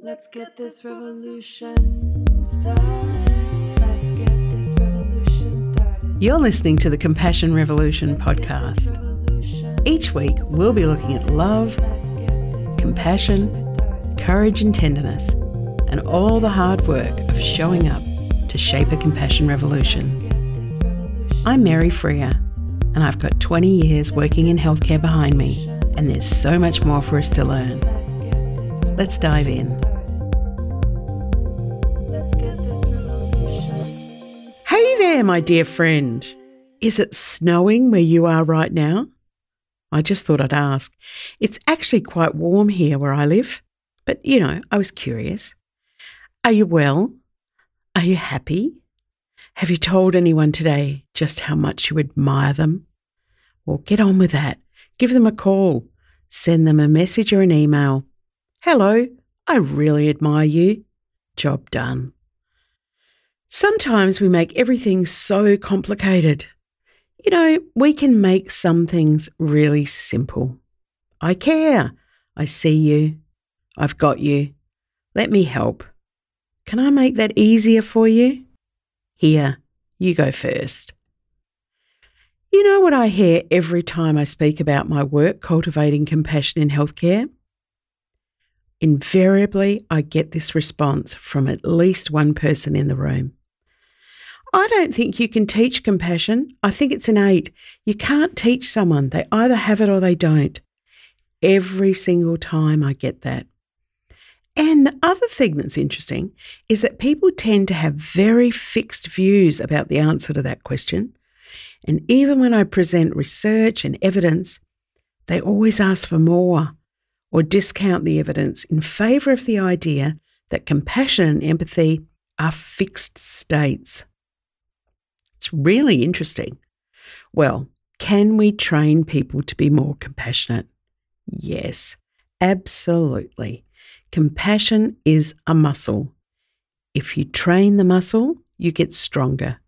Let's get this revolution started. Let's get this revolution started. You're listening to the Compassion Revolution podcast. Each week, we'll be looking at love, compassion, courage, and tenderness, and all the hard work of showing up to shape a compassion revolution. I'm Mary Freer, and I've got 20 years working in healthcare behind me, and there's so much more for us to learn. Let's dive in. Hey there, my dear friend. Is it snowing where you are right now? I just thought I'd ask. It's actually quite warm here where I live, but you know, I was curious. Are you well? Are you happy? Have you told anyone today just how much you admire them? Well, get on with that. Give them a call. Send them a message or an email. Hello, I really admire you. Job done. Sometimes we make everything so complicated. You know, we can make some things really simple. I care. I see you. I've got you. Let me help. Can I make that easier for you? Here, you go first. You know what I hear every time I speak about my work cultivating compassion in healthcare? Invariably, I get this response from at least one person in the room. I don't think you can teach compassion. I think it's innate. You can't teach someone. They either have it or they don't. Every single time I get that. And the other thing that's interesting is that people tend to have very fixed views about the answer to that question. And even when I present research and evidence, they always ask for more or discount the evidence in favour of the idea that compassion and empathy are fixed states. It's really interesting. Well, can we train people to be more compassionate? Yes, absolutely. Compassion is a muscle. If you train the muscle, you get stronger.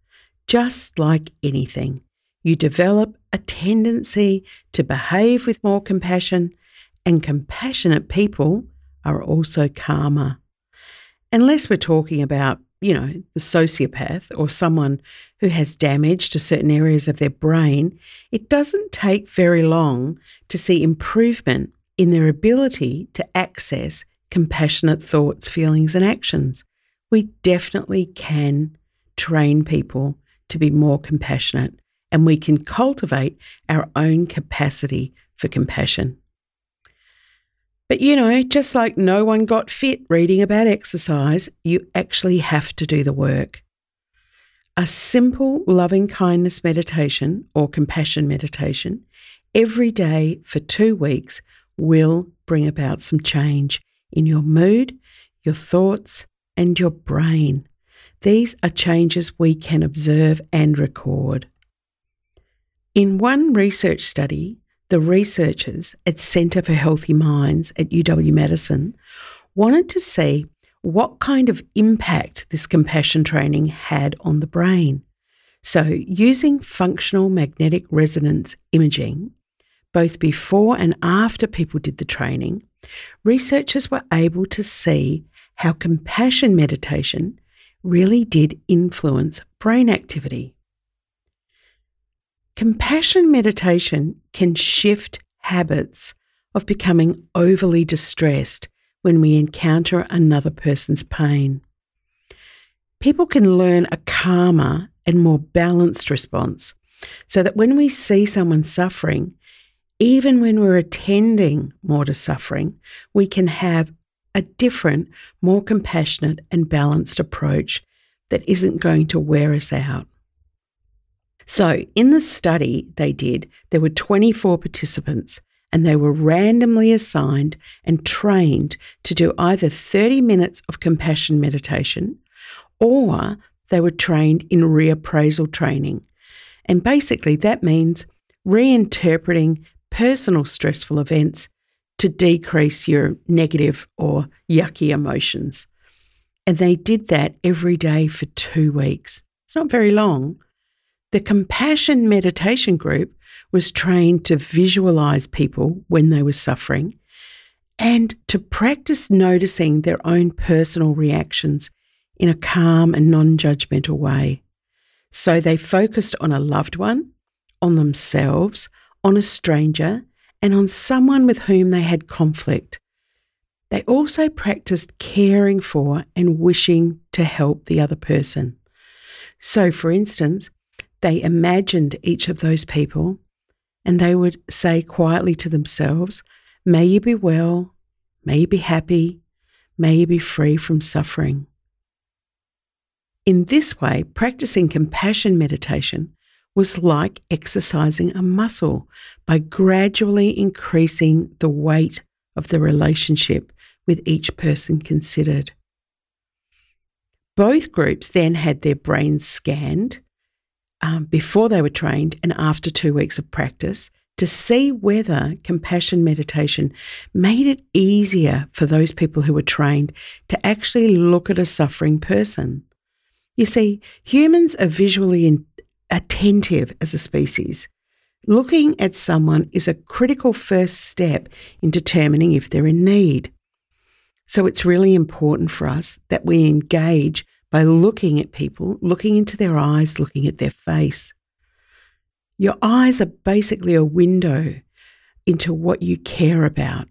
Just like anything, you develop a tendency to behave with more compassion, and compassionate people are also calmer. Unless we're talking about you know, the sociopath or someone who has damage to certain areas of their brain, it doesn't take very long to see improvement in their ability to access compassionate thoughts, feelings, and actions. We definitely can train people to be more compassionate, and we can cultivate our own capacity for compassion. But you know, just like no one got fit reading about exercise, you actually have to do the work. A simple loving kindness meditation or compassion meditation every day for two weeks will bring about some change in your mood, your thoughts, and your brain. These are changes we can observe and record. In one research study, the researchers at Centre for Healthy Minds at UW Madison wanted to see what kind of impact this compassion training had on the brain. So, using functional magnetic resonance imaging, both before and after people did the training, researchers were able to see how compassion meditation really did influence brain activity. Compassion meditation can shift habits of becoming overly distressed when we encounter another person's pain. People can learn a calmer and more balanced response so that when we see someone suffering, even when we're attending more to suffering, we can have a different, more compassionate and balanced approach that isn't going to wear us out. So, in the study they did, there were 24 participants and they were randomly assigned and trained to do either 30 minutes of compassion meditation or they were trained in reappraisal training. And basically, that means reinterpreting personal stressful events to decrease your negative or yucky emotions. And they did that every day for two weeks. It's not very long, the compassion meditation group was trained to visualize people when they were suffering and to practice noticing their own personal reactions in a calm and non judgmental way. So they focused on a loved one, on themselves, on a stranger, and on someone with whom they had conflict. They also practiced caring for and wishing to help the other person. So, for instance, they imagined each of those people and they would say quietly to themselves, May you be well, may you be happy, may you be free from suffering. In this way, practicing compassion meditation was like exercising a muscle by gradually increasing the weight of the relationship with each person considered. Both groups then had their brains scanned um, before they were trained and after two weeks of practice to see whether compassion meditation made it easier for those people who were trained to actually look at a suffering person. You see, humans are visually in, attentive as a species. Looking at someone is a critical first step in determining if they're in need. So it's really important for us that we engage by looking at people, looking into their eyes, looking at their face. Your eyes are basically a window into what you care about.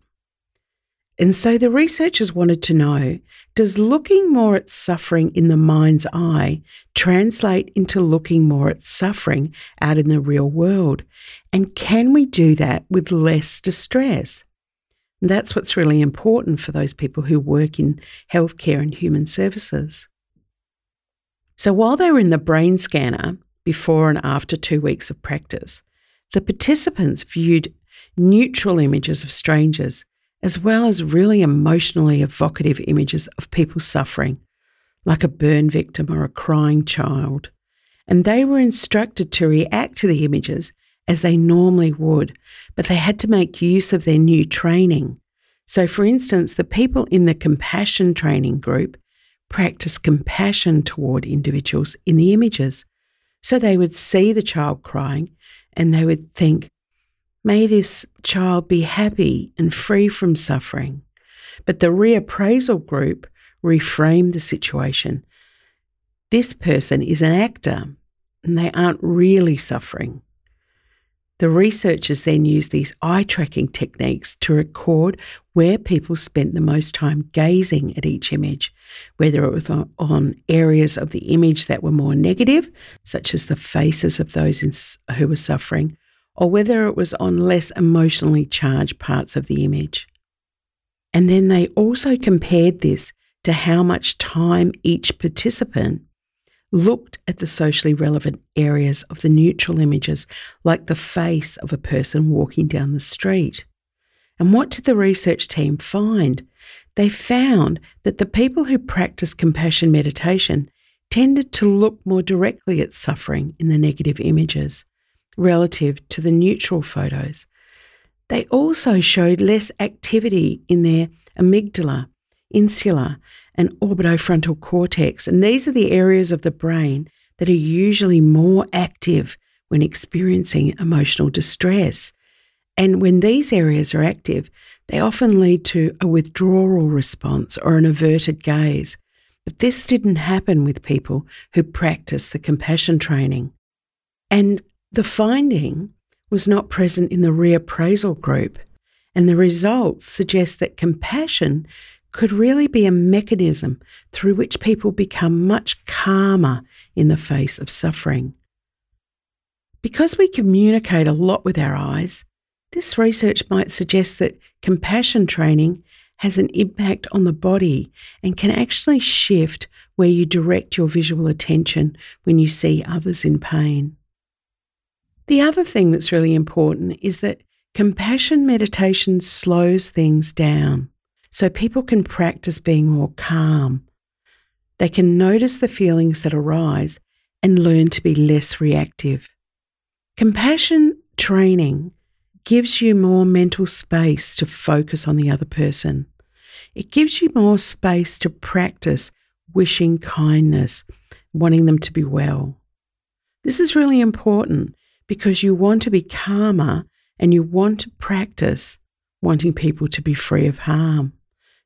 And so the researchers wanted to know does looking more at suffering in the mind's eye translate into looking more at suffering out in the real world? And can we do that with less distress? And that's what's really important for those people who work in healthcare and human services. So while they were in the brain scanner before and after two weeks of practice, the participants viewed neutral images of strangers as well as really emotionally evocative images of people suffering, like a burn victim or a crying child. And they were instructed to react to the images as they normally would, but they had to make use of their new training. So, for instance, the people in the compassion training group practiced compassion toward individuals in the images. So they would see the child crying and they would think, May this child be happy and free from suffering. But the reappraisal group reframed the situation. This person is an actor and they aren't really suffering. The researchers then used these eye tracking techniques to record where people spent the most time gazing at each image, whether it was on, areas of the image that were more negative, such as the faces of those in, who were suffering, or whether it was on less emotionally charged parts of the image. And then they also compared this to how much time each participant looked at the socially relevant areas of the neutral images, like the face of a person walking down the street. And what did the research team find? They found that the people who practiced compassion meditation tended to look more directly at suffering in the negative images relative to the neutral photos. They also showed less activity in their amygdala, insula, and orbitofrontal cortex. And these are the areas of the brain that are usually more active when experiencing emotional distress. And when these areas are active, they often lead to a withdrawal response or an averted gaze. But this didn't happen with people who practice the compassion training. And the finding was not present in the reappraisal group. And the results suggest that compassion could really be a mechanism through which people become much calmer in the face of suffering. Because we communicate a lot with our eyes, this research might suggest that compassion training has an impact on the body and can actually shift where you direct your visual attention when you see others in pain. The other thing that's really important is that compassion meditation slows things down so people can practice being more calm. They can notice the feelings that arise and learn to be less reactive. Compassion training gives you more mental space to focus on the other person. It gives you more space to practice wishing kindness, wanting them to be well. This is really important because you want to be calmer and you want to practice wanting people to be free of harm.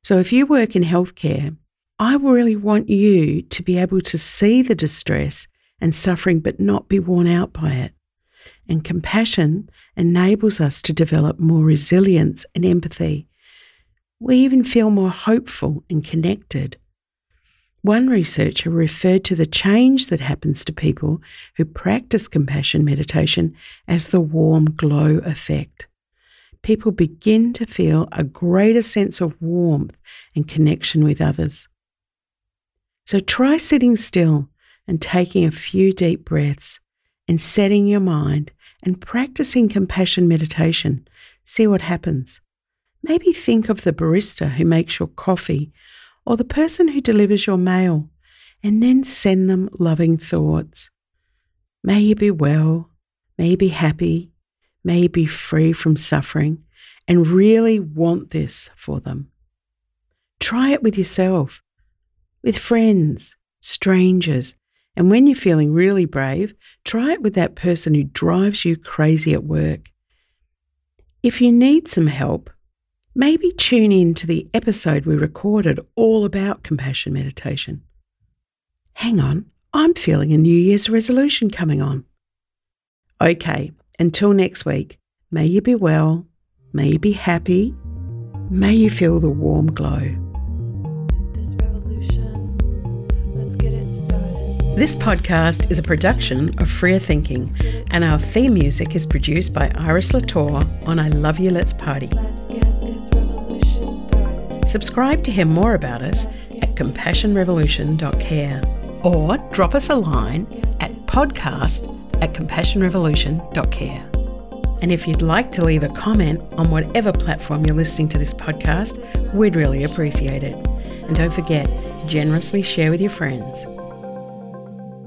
So if you work in healthcare, I really want you to be able to see the distress and suffering but not be worn out by it. And compassion enables us to develop more resilience and empathy. We even feel more hopeful and connected. One researcher referred to the change that happens to people who practice compassion meditation as the warm glow effect. People begin to feel a greater sense of warmth and connection with others. So try sitting still and taking a few deep breaths and setting your mind and practicing compassion meditation. See what happens. Maybe think of the barista who makes your coffee or the person who delivers your mail and then send them loving thoughts. May you be well, may you be happy, may be free from suffering, and really want this for them. Try it with yourself, with friends, strangers, and when you're feeling really brave, try it with that person who drives you crazy at work. If you need some help, maybe tune in to the episode we recorded all about compassion meditation. Hang on, I'm feeling a New Year's resolution coming on. Okay, until next week, may you be well, may you be happy, may you feel the warm glow. This podcast is a production of Freer Thinking, and our theme music is produced by Iris Latour on I Love You Let's Party. Subscribe to hear more about us at compassionrevolution.care or drop us a line podcast at compassionrevolution.care. And if you'd like to leave a comment on whatever platform you're listening to this podcast, we'd really appreciate it. And don't forget, generously share with your friends.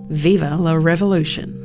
Viva la Revolution!